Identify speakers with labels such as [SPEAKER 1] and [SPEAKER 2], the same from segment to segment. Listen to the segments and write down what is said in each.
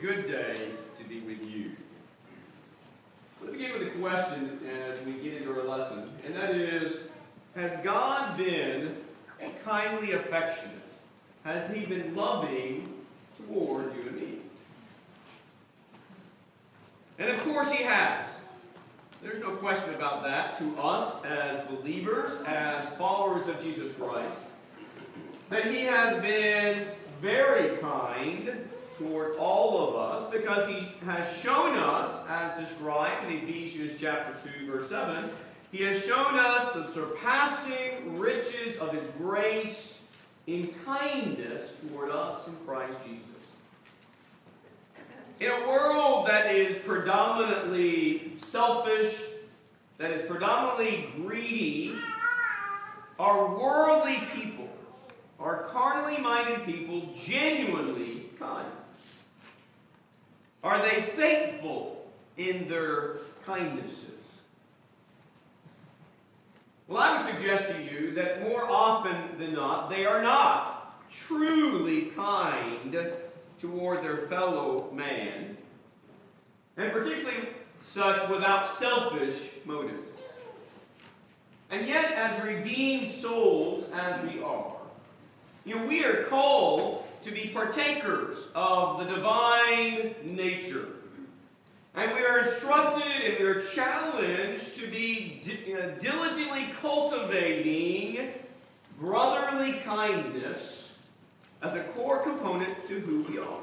[SPEAKER 1] good day to be with you. Let me begin with a question as we get into our lesson, and that is Has God been kindly affectionate? Has He been loving toward you and me? And of course, He has. There's no question about that to us as believers, as followers of Jesus Christ, that He has been very kind toward all of us because He has shown us, as described in Ephesians chapter 2, verse 7, He has shown us the surpassing riches of His grace in kindness toward us in Christ Jesus. In a world that is predominantly selfish, that is predominantly greedy, are worldly people, are carnally minded people genuinely kind? Are they faithful in their kindnesses? Well, I would suggest to you that more often than not, they are not truly kind toward their fellow man, and particularly such without selfish motives. And yet, as redeemed souls as we are, you know, we are called to be partakers of the divine nature. And we are instructed and we are challenged to be uh, diligently cultivating brotherly kindness as a core component to who we are.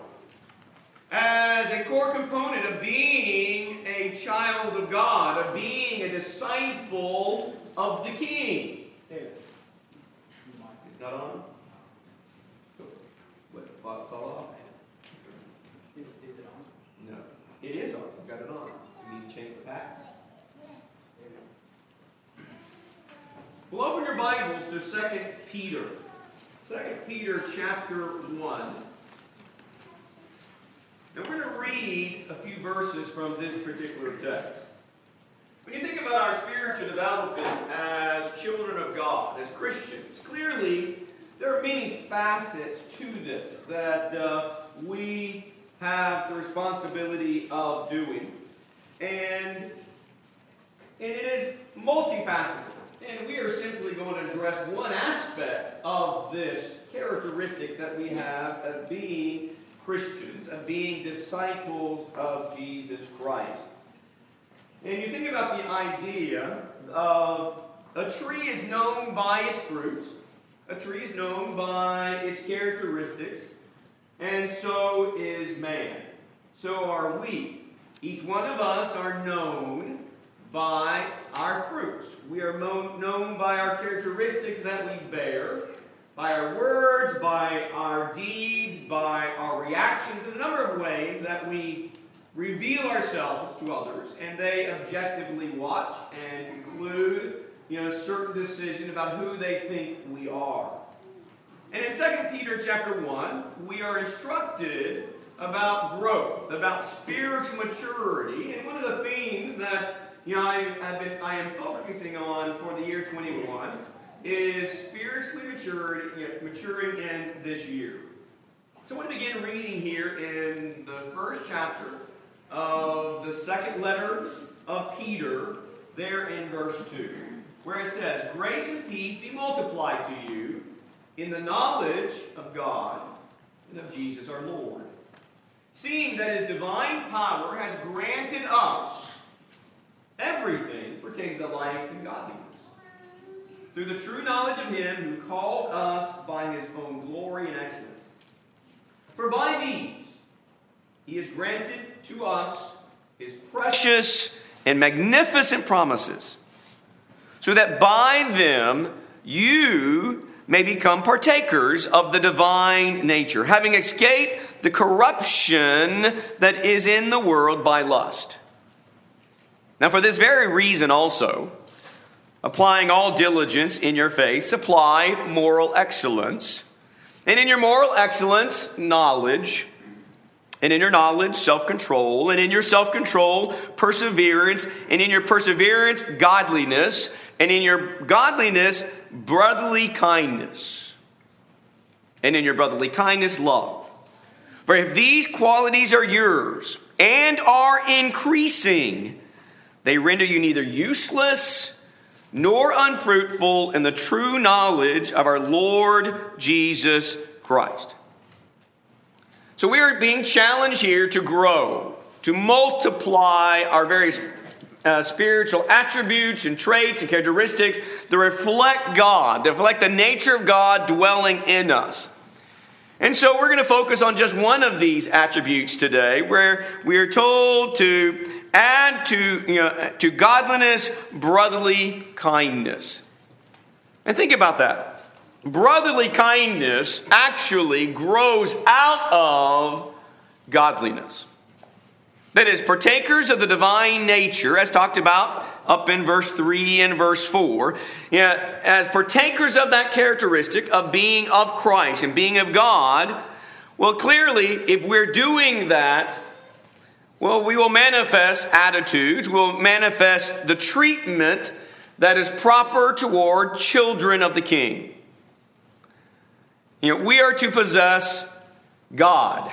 [SPEAKER 1] As a core component of being a child of God, of being a disciple of the King. That on? What, fall off?
[SPEAKER 2] Is it on?
[SPEAKER 1] No. It is on. I've got it on. You need to change the pack. Well, open your Bibles to 2 Peter. 2 Peter chapter 1. Now we're going to read a few verses from this particular text. When you think about our spiritual development as children of God, as Christians, clearly there are many facets to this that uh, we have the responsibility of doing. And, and it is multifaceted. And we are simply going to address one aspect of this characteristic that we have of being Christians, of being disciples of Jesus Christ. And you think about the idea of a tree is known by its fruits, a tree is known by its characteristics, and so is man. So are we. Each one of us are known by our fruits. We are known by our characteristics that we bear, by our words, by our deeds, by our reactions, in a number of ways that we reveal ourselves to others, and they objectively watch and conclude, you know, certain decision about who they think we are. And in 2 Peter chapter 1, we are instructed about growth, about spiritual maturity, and one of the themes that you know, I, have been, I am focusing on for the year 21 is spiritually matured, you know, maturing in this year. So I want to begin reading here in the first chapter of the second letter of Peter, there in verse 2, where it says, Grace and peace be multiplied to you in the knowledge of God and of Jesus our Lord, seeing that his divine power has granted us everything pertaining to life and godliness. Through the true knowledge of Him who called us by His own glory and excellence. For by these He has granted to us His precious and magnificent promises, so that by them you may become partakers of the divine nature, having escaped the corruption that is in the world by lust. Now, for this very reason also, applying all diligence in your faith, supply moral excellence. And in your moral excellence, knowledge. And in your knowledge, self control. And in your self control, perseverance. And in your perseverance, godliness. And in your godliness, brotherly kindness. And in your brotherly kindness, love. For if these qualities are yours and are increasing, they render you neither useless nor unfruitful in the true knowledge of our Lord Jesus Christ. So we are being challenged here to grow, to multiply our various uh, spiritual attributes and traits and characteristics that reflect God, that reflect the nature of God dwelling in us. And so we're going to focus on just one of these attributes today, where we are told to add to, you know, to godliness brotherly kindness. And think about that. Brotherly kindness actually grows out of godliness. That is, partakers of the divine nature, as talked about up in verse 3 and verse 4, yeah, as partakers of that characteristic of being of Christ and being of God, well, clearly, if we're doing that, well, we will manifest attitudes, we'll manifest the treatment that is proper toward children of the King. You know, we are to possess God.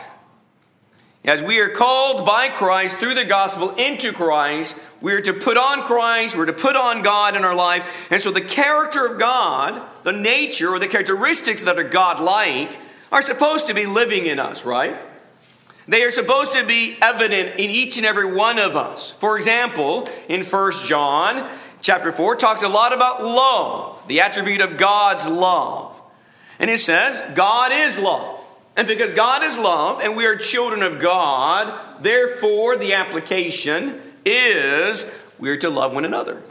[SPEAKER 1] As we are called by Christ through the gospel into Christ, we are to put on Christ, we're to put on God in our life. And so the character of God, the nature or the characteristics that are God like, are supposed to be living in us, right? They are supposed to be evident in each and every one of us. For example, in 1 John chapter 4 talks a lot about love, the attribute of God's love. And it says, God is love. And because God is love and we are children of God, therefore the application is we are to love one another.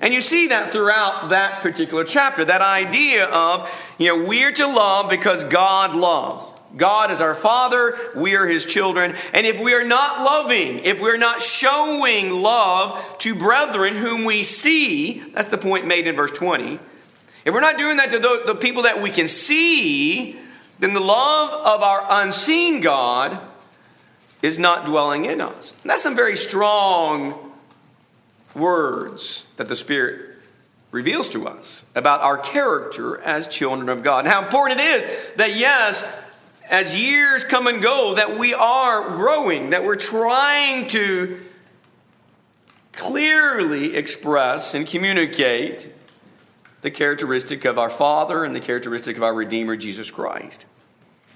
[SPEAKER 1] And you see that throughout that particular chapter, that idea of, you know, we are to love because God loves. God is our Father, we are His children. And if we are not loving, if we're not showing love to brethren whom we see, that's the point made in verse 20. If we're not doing that to the, the people that we can see, then the love of our unseen God is not dwelling in us. And that's some very strong words that the Spirit reveals to us about our character as children of God. And how important it is that, yes, as years come and go, that we are growing, that we're trying to clearly express and communicate the characteristic of our Father and the characteristic of our Redeemer, Jesus Christ.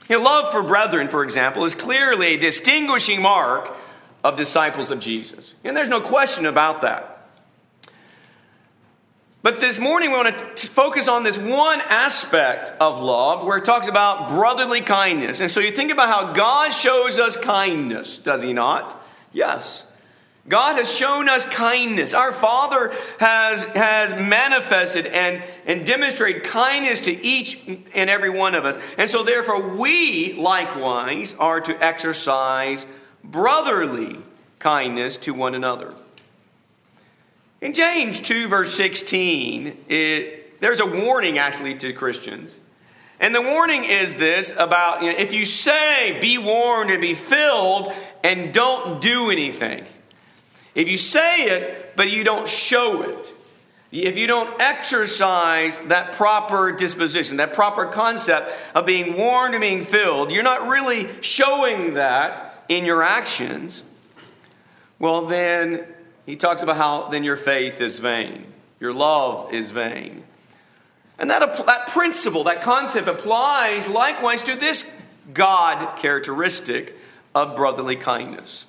[SPEAKER 1] You know, love for brethren, for example, is clearly a distinguishing mark of disciples of Jesus. And there's no question about that. But this morning we want to focus on this one aspect of love where it talks about brotherly kindness. And so you think about how God shows us kindness, does he not? Yes. God has shown us kindness. Our Father has, has manifested and, and demonstrated kindness to each and every one of us. And so, therefore, we likewise are to exercise brotherly kindness to one another. In James 2, verse 16, it, there's a warning actually to Christians. And the warning is this about you know, if you say, be warned and be filled, and don't do anything. If you say it, but you don't show it, if you don't exercise that proper disposition, that proper concept of being warned and being filled, you're not really showing that in your actions, well, then he talks about how then your faith is vain, your love is vain. And that, that principle, that concept applies likewise to this God characteristic of brotherly kindness.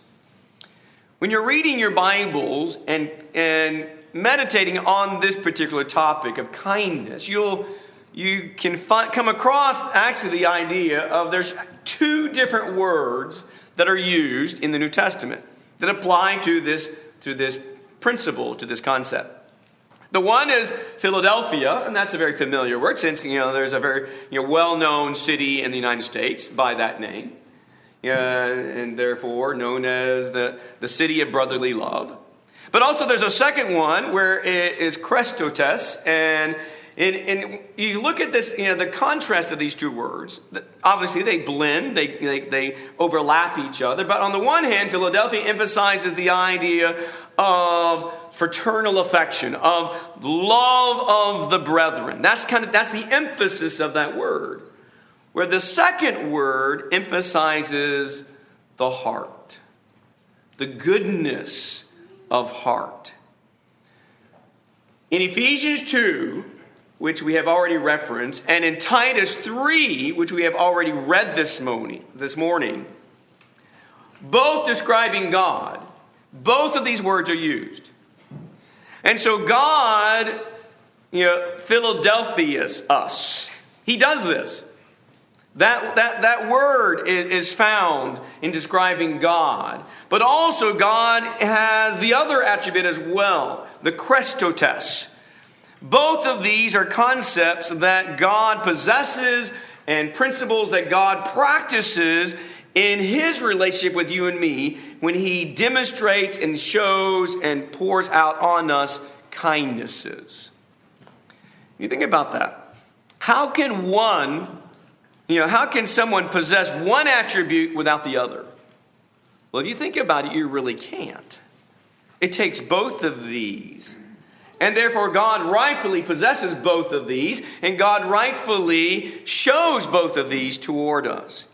[SPEAKER 1] When you're reading your Bibles and, and meditating on this particular topic of kindness, you'll, you can find, come across actually the idea of there's two different words that are used in the New Testament that apply to this, to this principle, to this concept. The one is Philadelphia, and that's a very familiar word since you know there's a very you know, well-known city in the United States by that name uh, and therefore known as the, the city of brotherly love. But also, there's a second one where it is Chrestotes, and and, and you look at this, you know, the contrast of these two words. Obviously, they blend, they, they, they overlap each other. But on the one hand, Philadelphia emphasizes the idea of fraternal affection, of love of the brethren. That's kind of that's the emphasis of that word. Where the second word emphasizes the heart, the goodness of heart. In Ephesians 2, which we have already referenced, and in Titus 3, which we have already read this morning, this morning, both describing God, both of these words are used. And so God, you know, Philadelphia's us. He does this. That, that, that word is found in describing God. But also, God has the other attribute as well, the Christotes. Both of these are concepts that God possesses and principles that God practices in his relationship with you and me when he demonstrates and shows and pours out on us kindnesses. You think about that. How can one you know, how can someone possess one attribute without the other? Well, if you think about it, you really can't. It takes both of these. And therefore, God rightfully possesses both of these, and God rightfully shows both of these toward us.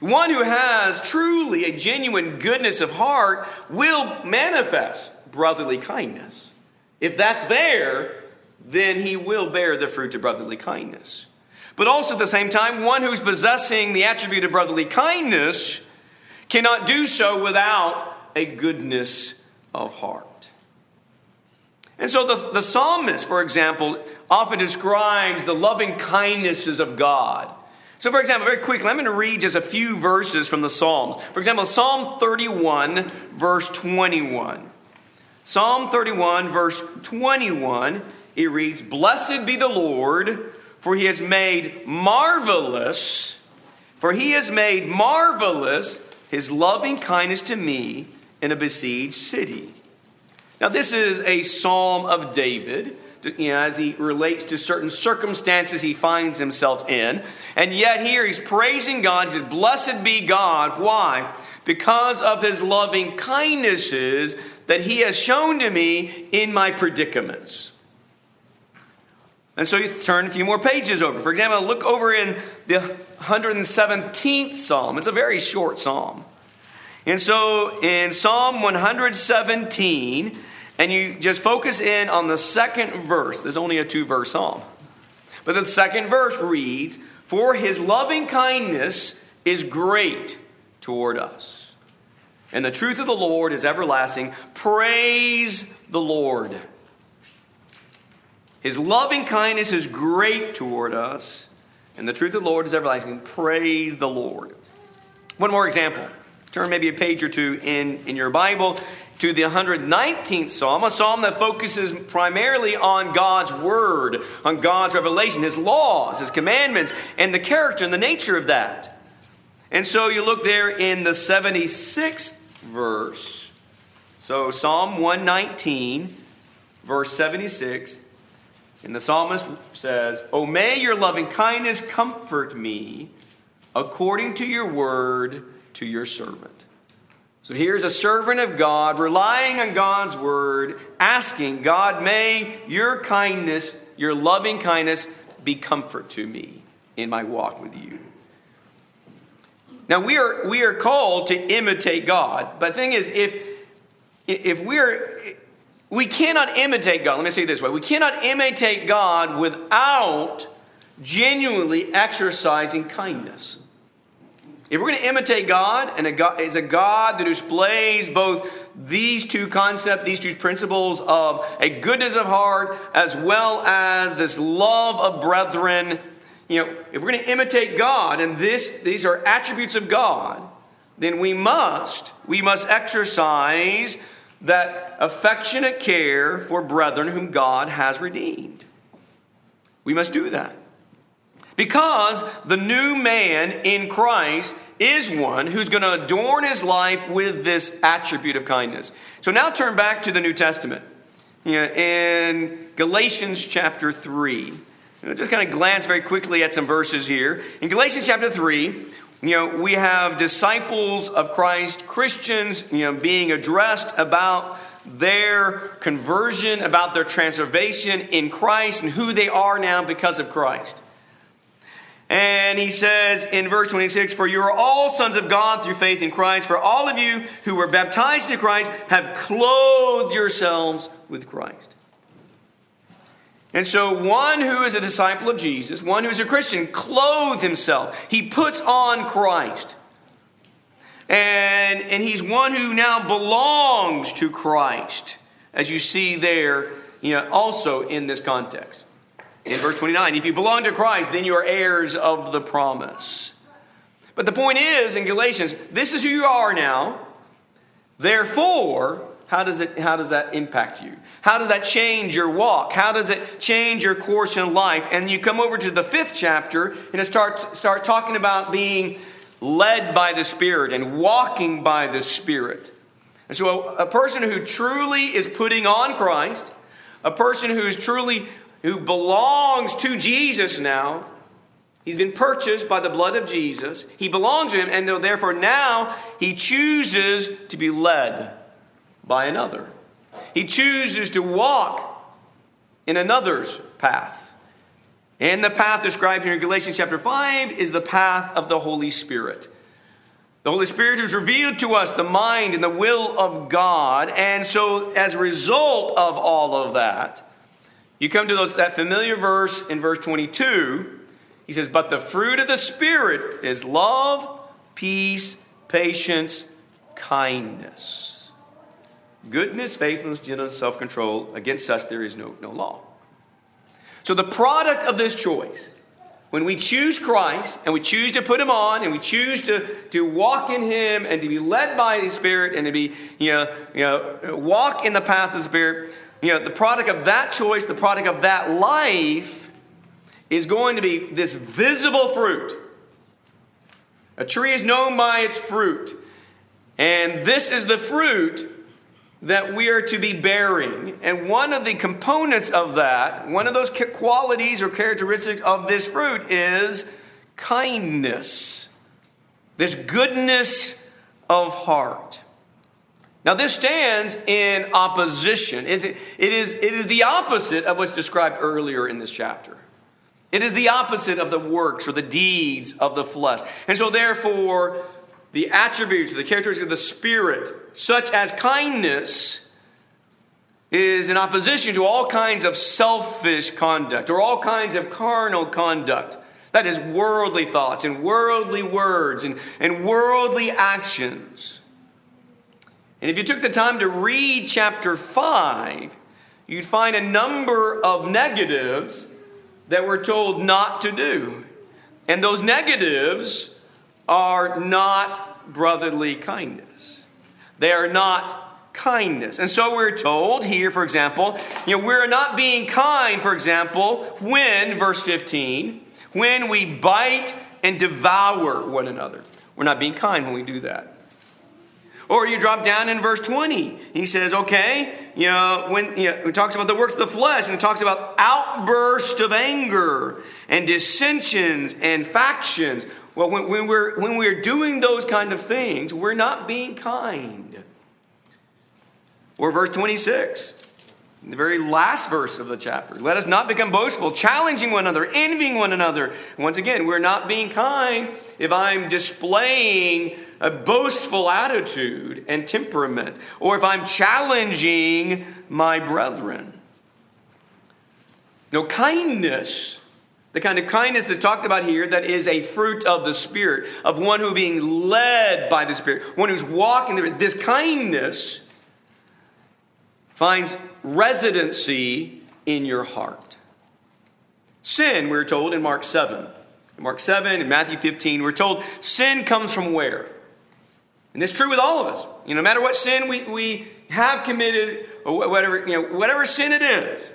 [SPEAKER 1] One who has truly a genuine goodness of heart will manifest brotherly kindness. If that's there, then he will bear the fruit of brotherly kindness. But also at the same time, one who's possessing the attribute of brotherly kindness cannot do so without a goodness of heart. And so the, the psalmist, for example, often describes the loving kindnesses of God. So, for example, very quickly, I'm going to read just a few verses from the Psalms. For example, Psalm 31, verse 21. Psalm 31, verse 21, it reads, Blessed be the Lord for he has made marvelous, for he has made marvelous his loving kindness to me in a besieged city. Now, this is a psalm of David. You know, as he relates to certain circumstances he finds himself in. And yet, here he's praising God. He says, Blessed be God. Why? Because of his loving kindnesses that he has shown to me in my predicaments. And so you turn a few more pages over. For example, look over in the 117th Psalm. It's a very short psalm. And so in Psalm 117, and you just focus in on the second verse, there's only a two verse psalm. But the second verse reads, For his loving kindness is great toward us, and the truth of the Lord is everlasting. Praise the Lord. His loving kindness is great toward us, and the truth of the Lord is everlasting. Praise the Lord. One more example. Turn maybe a page or two in, in your Bible to the 119th Psalm, a psalm that focuses primarily on God's Word, on God's revelation, His laws, His commandments, and the character and the nature of that. And so you look there in the 76th verse. So Psalm 119, verse 76. And the psalmist says, Oh, may your loving kindness comfort me according to your word to your servant. So here's a servant of God relying on God's word, asking, God, may your kindness, your loving kindness, be comfort to me in my walk with you. Now we are we are called to imitate God, but the thing is, if if we're we cannot imitate God. Let me say it this way we cannot imitate God without genuinely exercising kindness. If we're going to imitate God, and it's a God that displays both these two concepts, these two principles of a goodness of heart, as well as this love of brethren, you know, if we're going to imitate God, and this, these are attributes of God, then we must, we must exercise that affectionate care for brethren whom God has redeemed. We must do that. Because the new man in Christ is one who's going to adorn his life with this attribute of kindness. So now turn back to the New Testament. In Galatians chapter 3. You know, just kind of glance very quickly at some verses here. In Galatians chapter 3, you know, we have disciples of Christ, Christians, you know, being addressed about their conversion, about their transformation in Christ and who they are now because of Christ. And he says in verse 26 For you are all sons of God through faith in Christ. For all of you who were baptized into Christ have clothed yourselves with Christ. And so, one who is a disciple of Jesus, one who is a Christian, clothed himself. He puts on Christ. And, and he's one who now belongs to Christ, as you see there, you know, also in this context. In verse 29, if you belong to Christ, then you are heirs of the promise. But the point is, in Galatians, this is who you are now. Therefore, how does, it, how does that impact you? How does that change your walk? How does it change your course in life? And you come over to the fifth chapter and it starts, starts talking about being led by the Spirit and walking by the Spirit. And so, a, a person who truly is putting on Christ, a person who is truly who belongs to Jesus now. He's been purchased by the blood of Jesus. He belongs to him, and therefore now he chooses to be led by another. He chooses to walk in another's path. And the path described here in Galatians chapter 5 is the path of the Holy Spirit. The Holy Spirit who's revealed to us the mind and the will of God. And so, as a result of all of that, you come to those, that familiar verse in verse 22. He says, But the fruit of the Spirit is love, peace, patience, kindness, goodness, faithfulness, gentleness, self control. Against such there is no, no law. So, the product of this choice, when we choose Christ and we choose to put Him on and we choose to, to walk in Him and to be led by the Spirit and to be, you know, you know, walk in the path of the Spirit, you know, the product of that choice, the product of that life is going to be this visible fruit. A tree is known by its fruit. And this is the fruit that we are to be bearing. And one of the components of that, one of those qualities or characteristics of this fruit is kindness, this goodness of heart. Now, this stands in opposition. It is, it is the opposite of what's described earlier in this chapter. It is the opposite of the works or the deeds of the flesh. And so, therefore, the attributes, the characteristics of the Spirit, such as kindness, is in opposition to all kinds of selfish conduct or all kinds of carnal conduct. That is worldly thoughts and worldly words and, and worldly actions. And if you took the time to read chapter 5, you'd find a number of negatives that we're told not to do. And those negatives are not brotherly kindness. They are not kindness. And so we're told here, for example, you know, we're not being kind, for example, when, verse 15, when we bite and devour one another. We're not being kind when we do that. Or you drop down in verse 20. He says, okay, you know, when you know, he talks about the works of the flesh and it talks about outburst of anger and dissensions and factions. Well, when, when, we're, when we're doing those kind of things, we're not being kind. Or verse 26 the very last verse of the chapter. Let us not become boastful, challenging one another, envying one another. Once again, we're not being kind if I'm displaying a boastful attitude and temperament, or if I'm challenging my brethren. No, kindness, the kind of kindness that's talked about here that is a fruit of the Spirit, of one who being led by the Spirit, one who's walking there. This kindness finds residency in your heart. Sin, we're told in Mark 7. In Mark 7 and Matthew 15, we're told sin comes from where? And it's true with all of us. You know, no matter what sin we, we have committed, or whatever, you know, whatever sin it is,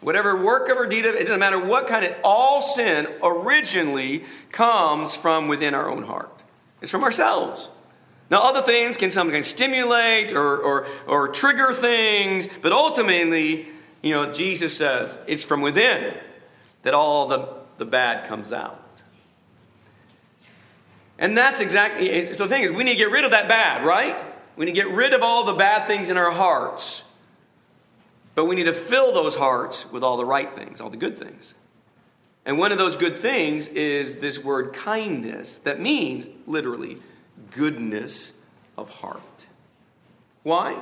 [SPEAKER 1] whatever work of or deed of, it doesn't matter what kind of, all sin originally comes from within our own heart. It's from ourselves. Now, other things can sometimes stimulate or, or, or trigger things, but ultimately, you know, Jesus says it's from within that all the, the bad comes out. And that's exactly so the thing is we need to get rid of that bad, right? We need to get rid of all the bad things in our hearts. But we need to fill those hearts with all the right things, all the good things.
[SPEAKER 3] And one of those good things is this word kindness that means literally goodness of heart. Why?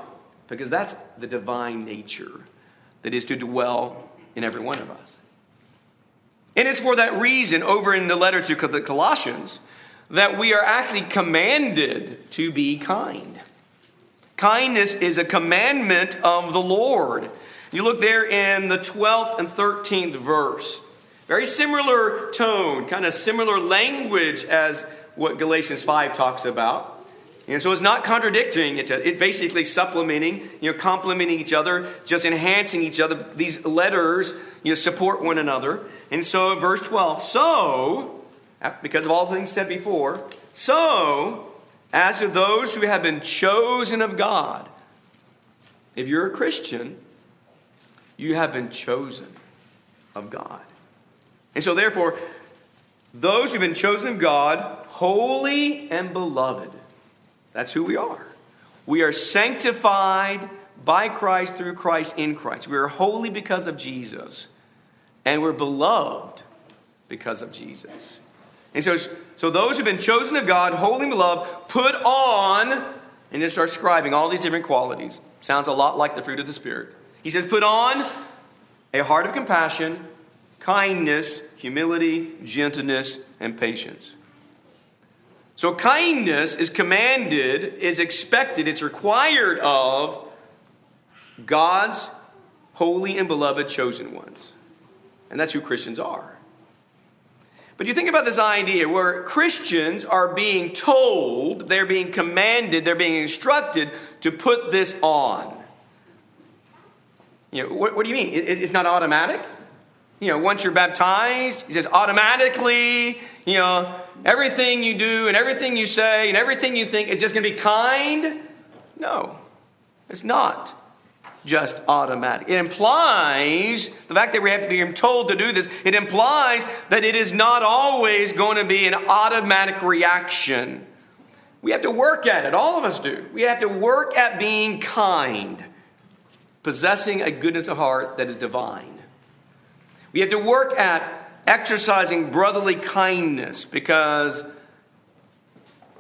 [SPEAKER 3] Because that's the divine nature that is to dwell in every one of us. And it's for that reason, over in the letter to the Colossians, that we are actually commanded to be kind. Kindness is a commandment of the Lord. You look there in the 12th and 13th verse. Very similar tone, kind of similar language as what Galatians 5 talks about. And so it's not contradicting, it's, it's basically supplementing, you know, complementing each other, just enhancing each other. These letters, you know, support one another. And so, verse 12, so, because of all things said before, so, as to those who have been chosen of God, if you're a Christian, you have been chosen of God. And so, therefore, those who've been chosen of God, holy and beloved, that's who we are. We are sanctified by Christ through Christ in Christ. We are holy because of Jesus, and we're beloved because of Jesus. And so, so those who've been chosen of God, holy and beloved, put on, and then start scribing all these different qualities. Sounds a lot like the fruit of the Spirit. He says, put on a heart of compassion, kindness, humility, gentleness, and patience. So, kindness is commanded, is expected, it's required of God's holy and beloved chosen ones. And that's who Christians are. But you think about this idea where Christians are being told, they're being commanded, they're being instructed to put this on. You know, what, what do you mean? It, it's not automatic? You know, once you're baptized, he says automatically, you know, everything you do and everything you say and everything you think is just going to be kind. No, it's not just automatic. It implies the fact that we have to be told to do this, it implies that it is not always going to be an automatic reaction. We have to work at it. All of us do. We have to work at being kind, possessing a goodness of heart that is divine. We have to work at exercising brotherly kindness because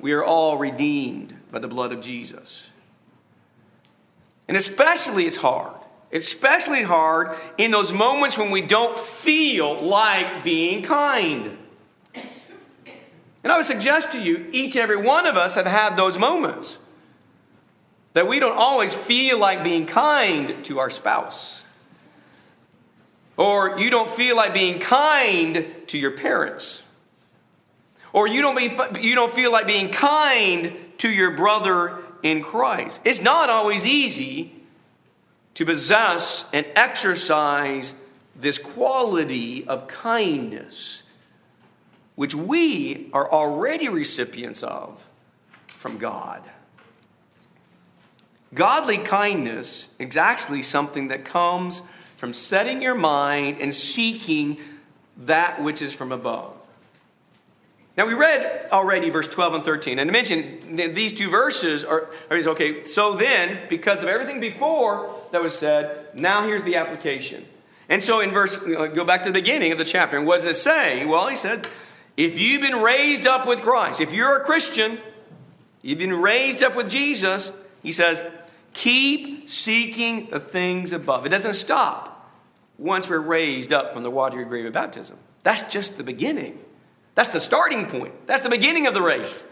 [SPEAKER 3] we are all redeemed by the blood of Jesus. And especially it's hard. Especially hard in those moments when we don't feel like being kind. And I would suggest to you, each and every one of us have had those moments that we don't always feel like being kind to our spouse. Or you don't feel like being kind to your parents. Or you don't, be, you don't feel like being kind to your brother in Christ. It's not always easy to possess and exercise this quality of kindness, which we are already recipients of from God. Godly kindness is actually something that comes from setting your mind and seeking that which is from above. Now, we read already verse 12 and 13, and I mentioned these two verses are, are okay. So then, because of everything before that was said, now here's the application. And so, in verse, go back to the beginning of the chapter, and what does it say? Well, he said, if you've been raised up with Christ, if you're a Christian, you've been raised up with Jesus, he says, Keep seeking the things above. It doesn't stop once we're raised up from the watery grave of baptism. That's just the beginning. That's the starting point. That's the beginning of the race.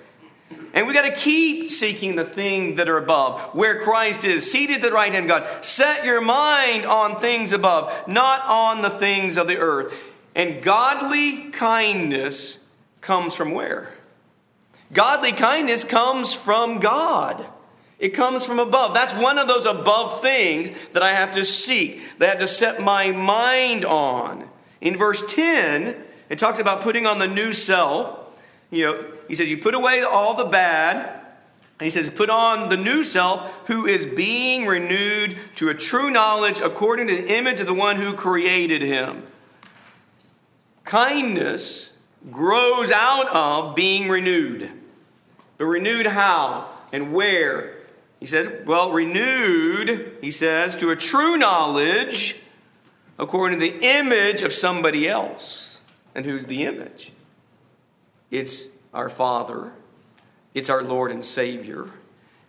[SPEAKER 3] And we got to keep seeking the thing that are above, where Christ is, seated at the right hand of God. Set your mind on things above, not on the things of the earth. And godly kindness comes from where? Godly kindness comes from God. It comes from above. That's one of those above things that I have to seek, that I have to set my mind on. In verse 10, it talks about putting on the new self. You know, he says, You put away all the bad. And he says, Put on the new self who is being renewed to a true knowledge according to the image of the one who created him. Kindness grows out of being renewed. But renewed how and where he says, well, renewed, he says, to a true knowledge according to the image of somebody else. And who's the image? It's our Father, it's our Lord and Savior,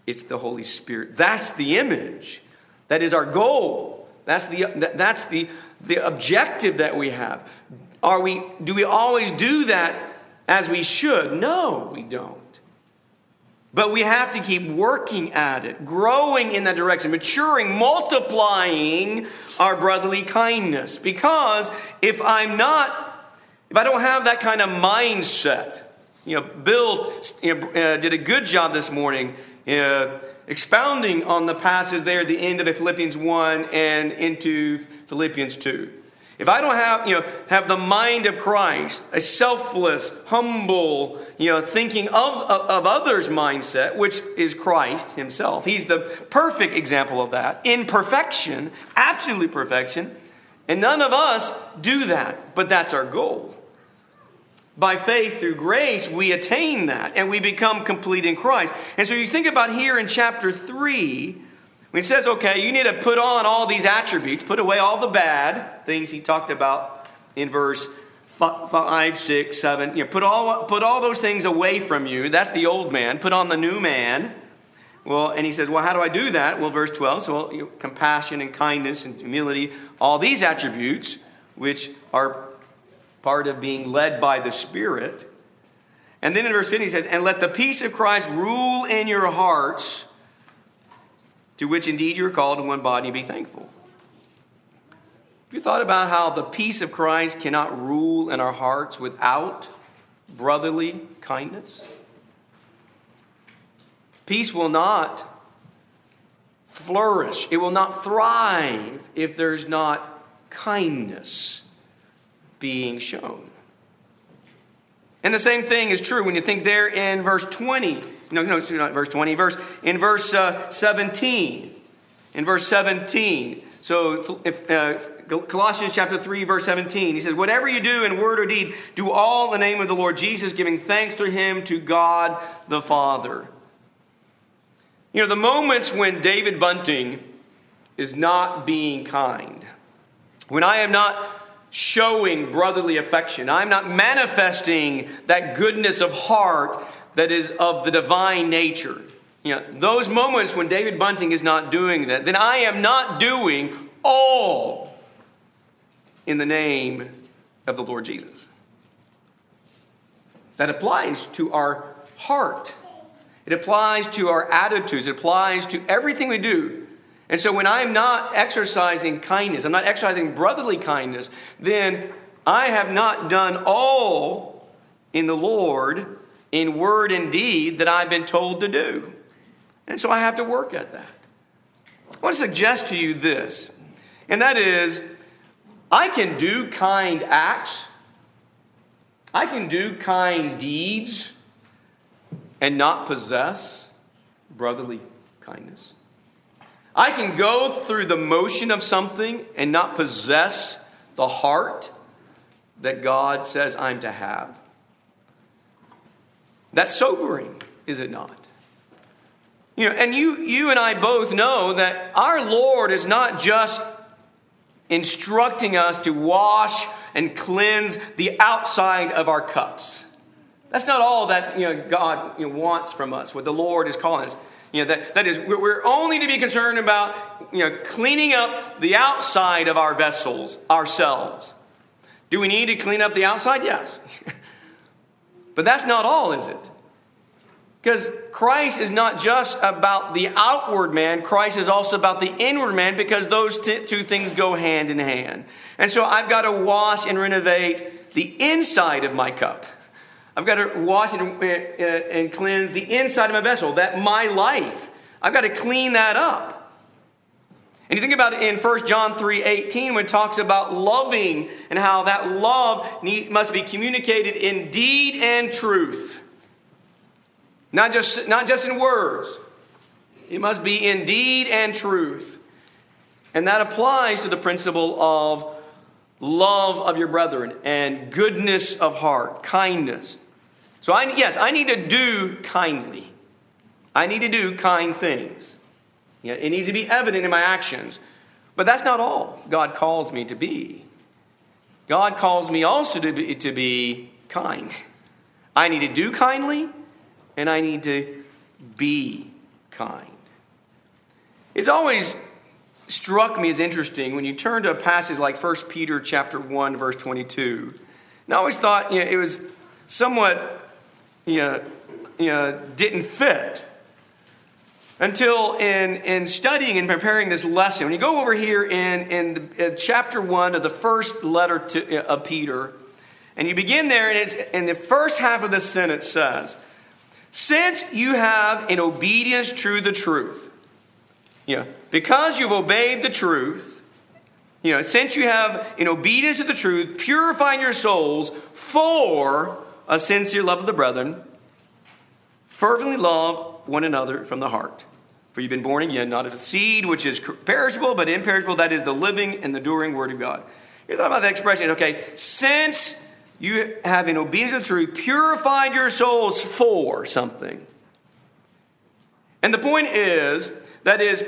[SPEAKER 3] it's the Holy Spirit. That's the image. That is our goal. That's the, that's the, the objective that we have. Are we, do we always do that as we should? No, we don't. But we have to keep working at it, growing in that direction, maturing, multiplying our brotherly kindness. Because if I'm not, if I don't have that kind of mindset, you know, Bill you know, uh, did a good job this morning uh, expounding on the passage there at the end of Philippians 1 and into Philippians 2. If I don't have, you know, have the mind of Christ, a selfless, humble, you know, thinking of, of, of, others' mindset, which is Christ himself. He's the perfect example of that. In perfection, absolute perfection. And none of us do that, but that's our goal. By faith through grace, we attain that and we become complete in Christ. And so you think about here in chapter 3, when he says, okay, you need to put on all these attributes, put away all the bad things he talked about in verse 5, 6, 7. You know, put, all, put all those things away from you. That's the old man. Put on the new man. Well, and he says, well, how do I do that? Well, verse 12, so well, you know, compassion and kindness and humility, all these attributes, which are part of being led by the Spirit. And then in verse 15, he says, and let the peace of Christ rule in your hearts to which indeed you are called in one body, and be thankful. Have you thought about how the peace of Christ cannot rule in our hearts without brotherly kindness? Peace will not flourish, it will not thrive if there's not kindness being shown. And the same thing is true when you think there in verse 20 no, no, not verse 20, verse, in verse uh, 17. In verse 17. So if, uh, Colossians chapter 3, verse 17, he says, Whatever you do in word or deed, do all in the name of the Lord Jesus, giving thanks through him to God the Father. You know, the moments when David Bunting is not being kind, when I am not showing brotherly affection, I'm not manifesting that goodness of heart that is of the divine nature. You know, those moments when David Bunting is not doing that, then I am not doing all in the name of the Lord Jesus. That applies to our heart. It applies to our attitudes. It applies to everything we do. And so when I'm not exercising kindness, I'm not exercising brotherly kindness, then I have not done all in the Lord in word and deed that I've been told to do. And so I have to work at that. I want to suggest to you this, and that is I can do kind acts, I can do kind deeds, and not possess brotherly kindness. I can go through the motion of something and not possess the heart that God says I'm to have. That's sobering, is it not? You know, and you, you and I both know that our Lord is not just instructing us to wash and cleanse the outside of our cups. That's not all that you know, God you know, wants from us, what the Lord is calling us. You know, that, that is, we're only to be concerned about you know, cleaning up the outside of our vessels ourselves. Do we need to clean up the outside? Yes. But that's not all, is it? Because Christ is not just about the outward man, Christ is also about the inward man because those t- two things go hand in hand. And so I've got to wash and renovate the inside of my cup. I've got to wash and, uh, and cleanse the inside of my vessel, that my life. I've got to clean that up. And you think about it in 1 John 3 18 when it talks about loving and how that love need, must be communicated in deed and truth. Not just, not just in words, it must be in deed and truth. And that applies to the principle of love of your brethren and goodness of heart, kindness. So, I, yes, I need to do kindly, I need to do kind things. It needs to be evident in my actions. But that's not all God calls me to be. God calls me also to be, to be kind. I need to do kindly, and I need to be kind. It's always struck me as interesting when you turn to a passage like 1 Peter chapter 1, verse 22. And I always thought you know, it was somewhat, you know, you know, didn't fit. Until in, in studying and preparing this lesson, when you go over here in, in, the, in chapter 1 of the first letter to, uh, of Peter, and you begin there, and it's, in the first half of the sentence says, Since you have in obedience to the truth, you know, because you've obeyed the truth, you know, since you have in obedience to the truth, purifying your souls for a sincere love of the brethren, fervently love one another from the heart. For you've been born again, not of a seed which is perishable, but imperishable, that is the living and the enduring word of God. You thought about that expression, okay? Since you have, in obedience to the truth, purified your souls for something. And the point is, that is,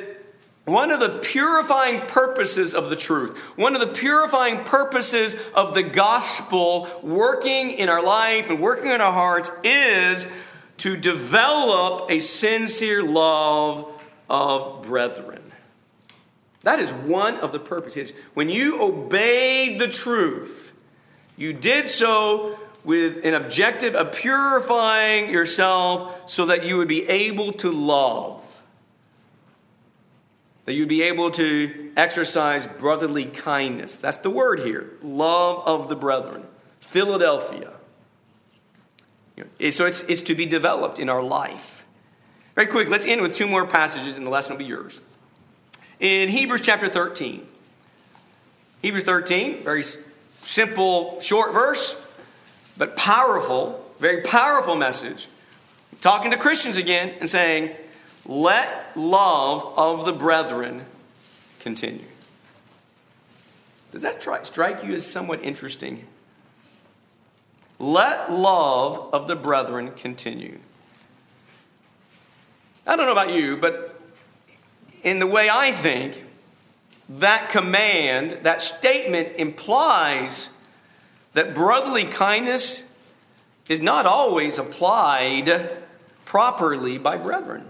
[SPEAKER 3] one of the purifying purposes of the truth, one of the purifying purposes of the gospel working in our life and working in our hearts is to develop a sincere love of brethren. That is one of the purposes. When you obeyed the truth, you did so with an objective of purifying yourself so that you would be able to love. That you'd be able to exercise brotherly kindness. That's the word here love of the brethren. Philadelphia. So it's, it's to be developed in our life. Very quick, let's end with two more passages, and the lesson will be yours. In Hebrews chapter 13, Hebrews 13, very simple, short verse, but powerful, very powerful message. Talking to Christians again and saying, let love of the brethren continue. Does that strike you as somewhat interesting? Let love of the brethren continue. I don't know about you, but in the way I think, that command, that statement implies that brotherly kindness is not always applied properly by brethren.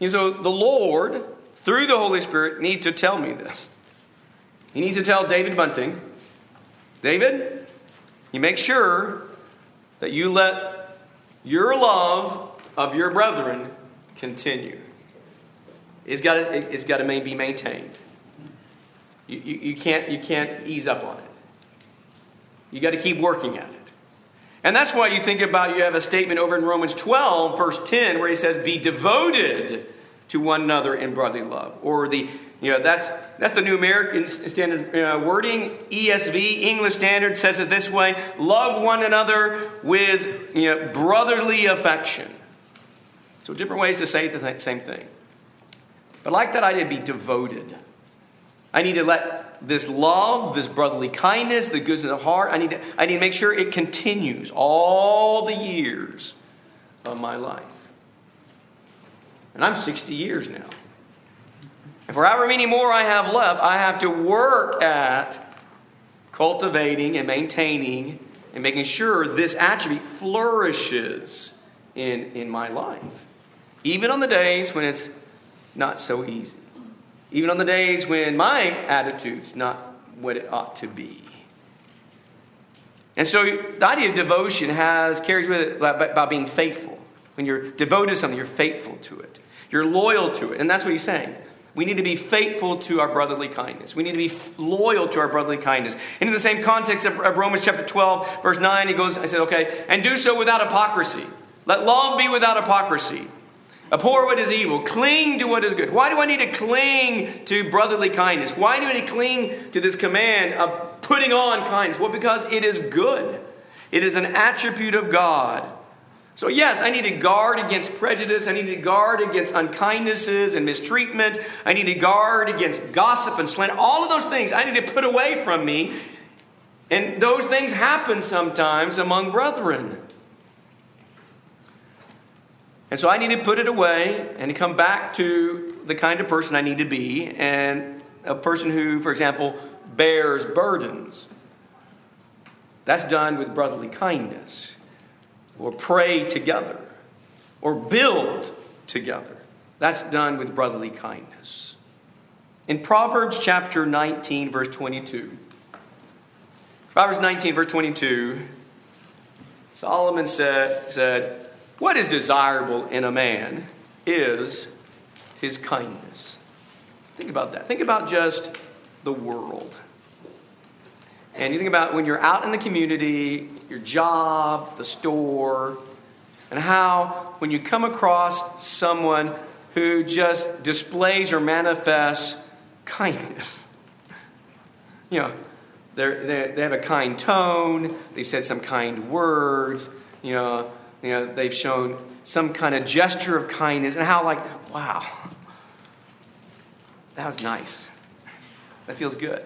[SPEAKER 3] Know, so the Lord, through the Holy Spirit, needs to tell me this. He needs to tell David Bunting, David, you make sure that you let your love of your brethren continue. It's got to, it's got to be maintained. You, you, you, can't, you can't ease up on it. You got to keep working at it. And that's why you think about, you have a statement over in Romans 12, verse 10, where he says, Be devoted to one another in brotherly love. Or the, you know, that's, that's the New American Standard uh, wording. ESV, English Standard, says it this way Love one another with you know, brotherly affection. So, different ways to say the th- same thing. But like that idea, to be devoted. I need to let this love, this brotherly kindness, the goodness of the heart, I need, to, I need to make sure it continues all the years of my life. And I'm 60 years now. For however many more I have left, I have to work at cultivating and maintaining and making sure this attribute flourishes in, in my life. Even on the days when it's not so easy. Even on the days when my attitude's not what it ought to be. And so the idea of devotion has carries with it about being faithful. When you're devoted to something, you're faithful to it. You're loyal to it. And that's what he's saying. We need to be faithful to our brotherly kindness. We need to be loyal to our brotherly kindness. And in the same context of Romans chapter 12, verse 9, he goes, I said, okay, and do so without hypocrisy. Let love be without hypocrisy. Abhor what is evil. Cling to what is good. Why do I need to cling to brotherly kindness? Why do I need to cling to this command of putting on kindness? Well, because it is good. It is an attribute of God. So, yes, I need to guard against prejudice. I need to guard against unkindnesses and mistreatment. I need to guard against gossip and slander. All of those things I need to put away from me. And those things happen sometimes among brethren. And so I need to put it away and to come back to the kind of person I need to be and a person who, for example, bears burdens. That's done with brotherly kindness, or pray together, or build together. That's done with brotherly kindness. In Proverbs chapter 19, verse 22, Proverbs 19, verse 22, Solomon said, said, What is desirable in a man is his kindness. Think about that. Think about just the world. And you think about when you're out in the community, your job, the store, and how when you come across someone who just displays or manifests kindness, you know, they're, they have a kind tone, they said some kind words, you know, you know, they've shown some kind of gesture of kindness, and how, like, wow, that was nice. That feels good.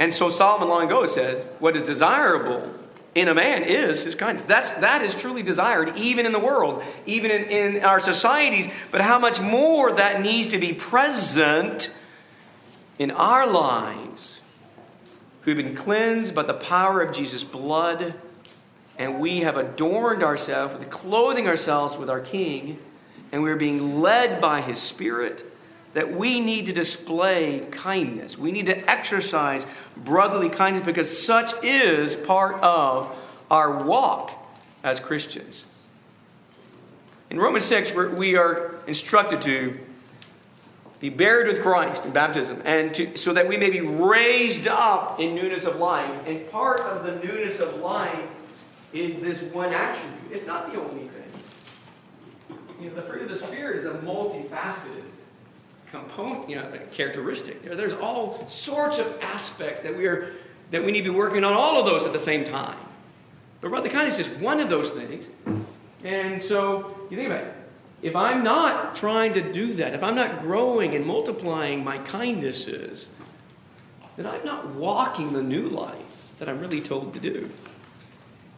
[SPEAKER 3] And so Solomon long ago said, What is desirable in a man is his kindness. That's, that is truly desired, even in the world, even in, in our societies. But how much more that needs to be present in our lives who've been cleansed by the power of Jesus' blood, and we have adorned ourselves with clothing ourselves with our King, and we're being led by his Spirit that we need to display kindness. We need to exercise brotherly kindness because such is part of our walk as Christians. In Romans 6, we are instructed to be buried with Christ in baptism, and to, so that we may be raised up in newness of life. And part of the newness of life is this one attribute. It's not the only thing. You know, the fruit of the Spirit is a multifaceted component, you know, characteristic. There's all sorts of aspects that we are that we need to be working on all of those at the same time. But brother kindness is just one of those things. And so you think about it. If I'm not trying to do that, if I'm not growing and multiplying my kindnesses, then I'm not walking the new life that I'm really told to do.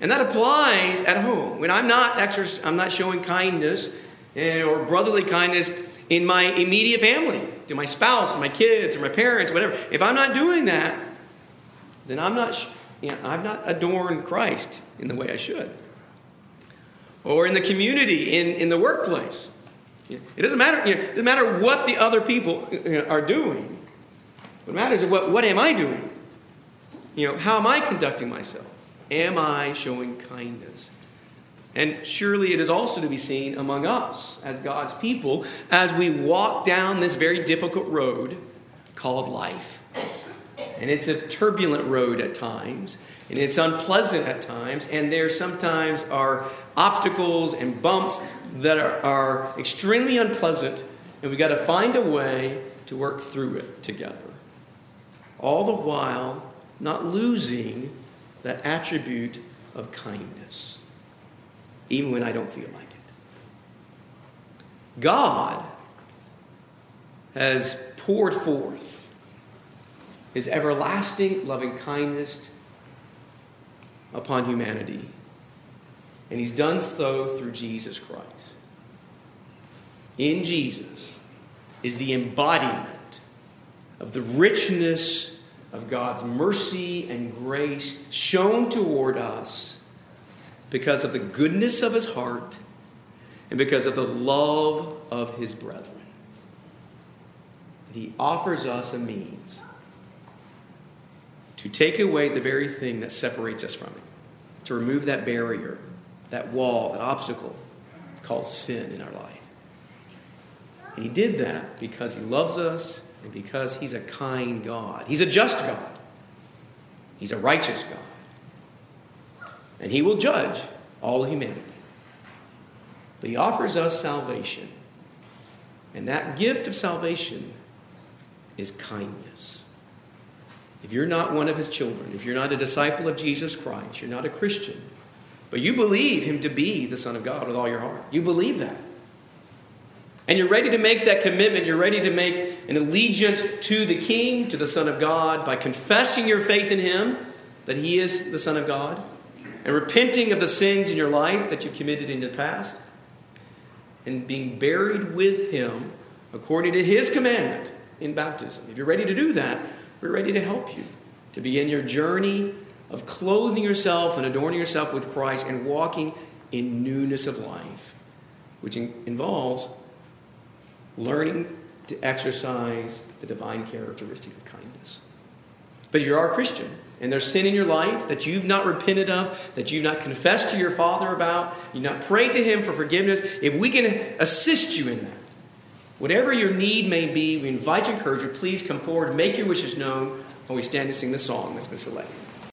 [SPEAKER 3] And that applies at home. When I'm not exerc- I'm not showing kindness eh, or brotherly kindness in my immediate family, to my spouse, my kids, or my parents, whatever. If I'm not doing that, then I'm not, you know, I've not adorned Christ in the way I should. Or in the community, in, in the workplace. It doesn't matter, you know, it doesn't matter what the other people are doing. What matters is what, what am I doing? You know, how am I conducting myself? Am I showing kindness? And surely it is also to be seen among us as God's people as we walk down this very difficult road called life. And it's a turbulent road at times, and it's unpleasant at times, and there sometimes are obstacles and bumps that are, are extremely unpleasant, and we've got to find a way to work through it together. All the while, not losing that attribute of kindness even when I don't feel like it. God has poured forth his everlasting loving kindness upon humanity. And he's done so through Jesus Christ. In Jesus is the embodiment of the richness of God's mercy and grace shown toward us because of the goodness of his heart and because of the love of his brethren. He offers us a means to take away the very thing that separates us from him, to remove that barrier, that wall, that obstacle called sin in our life. And he did that because he loves us and because he's a kind God. He's a just God. He's a righteous God and he will judge all humanity. But he offers us salvation. And that gift of salvation is kindness. If you're not one of his children, if you're not a disciple of Jesus Christ, you're not a Christian, but you believe him to be the Son of God with all your heart, you believe that. And you're ready to make that commitment, you're ready to make an allegiance to the King, to the Son of God, by confessing your faith in him, that he is the Son of God and repenting of the sins in your life that you've committed in the past, and being buried with Him according to His commandment in baptism. If you're ready to do that, we're ready to help you to begin your journey of clothing yourself and adorning yourself with Christ and walking in newness of life, which in- involves learning to exercise the divine characteristic of kindness. But if you are a Christian and there's sin in your life that you've not repented of, that you've not confessed to your Father about, you've not prayed to Him for forgiveness, if we can assist you in that, whatever your need may be, we invite you, encourage you, please come forward, make your wishes known while we stand to sing the song that's been selected.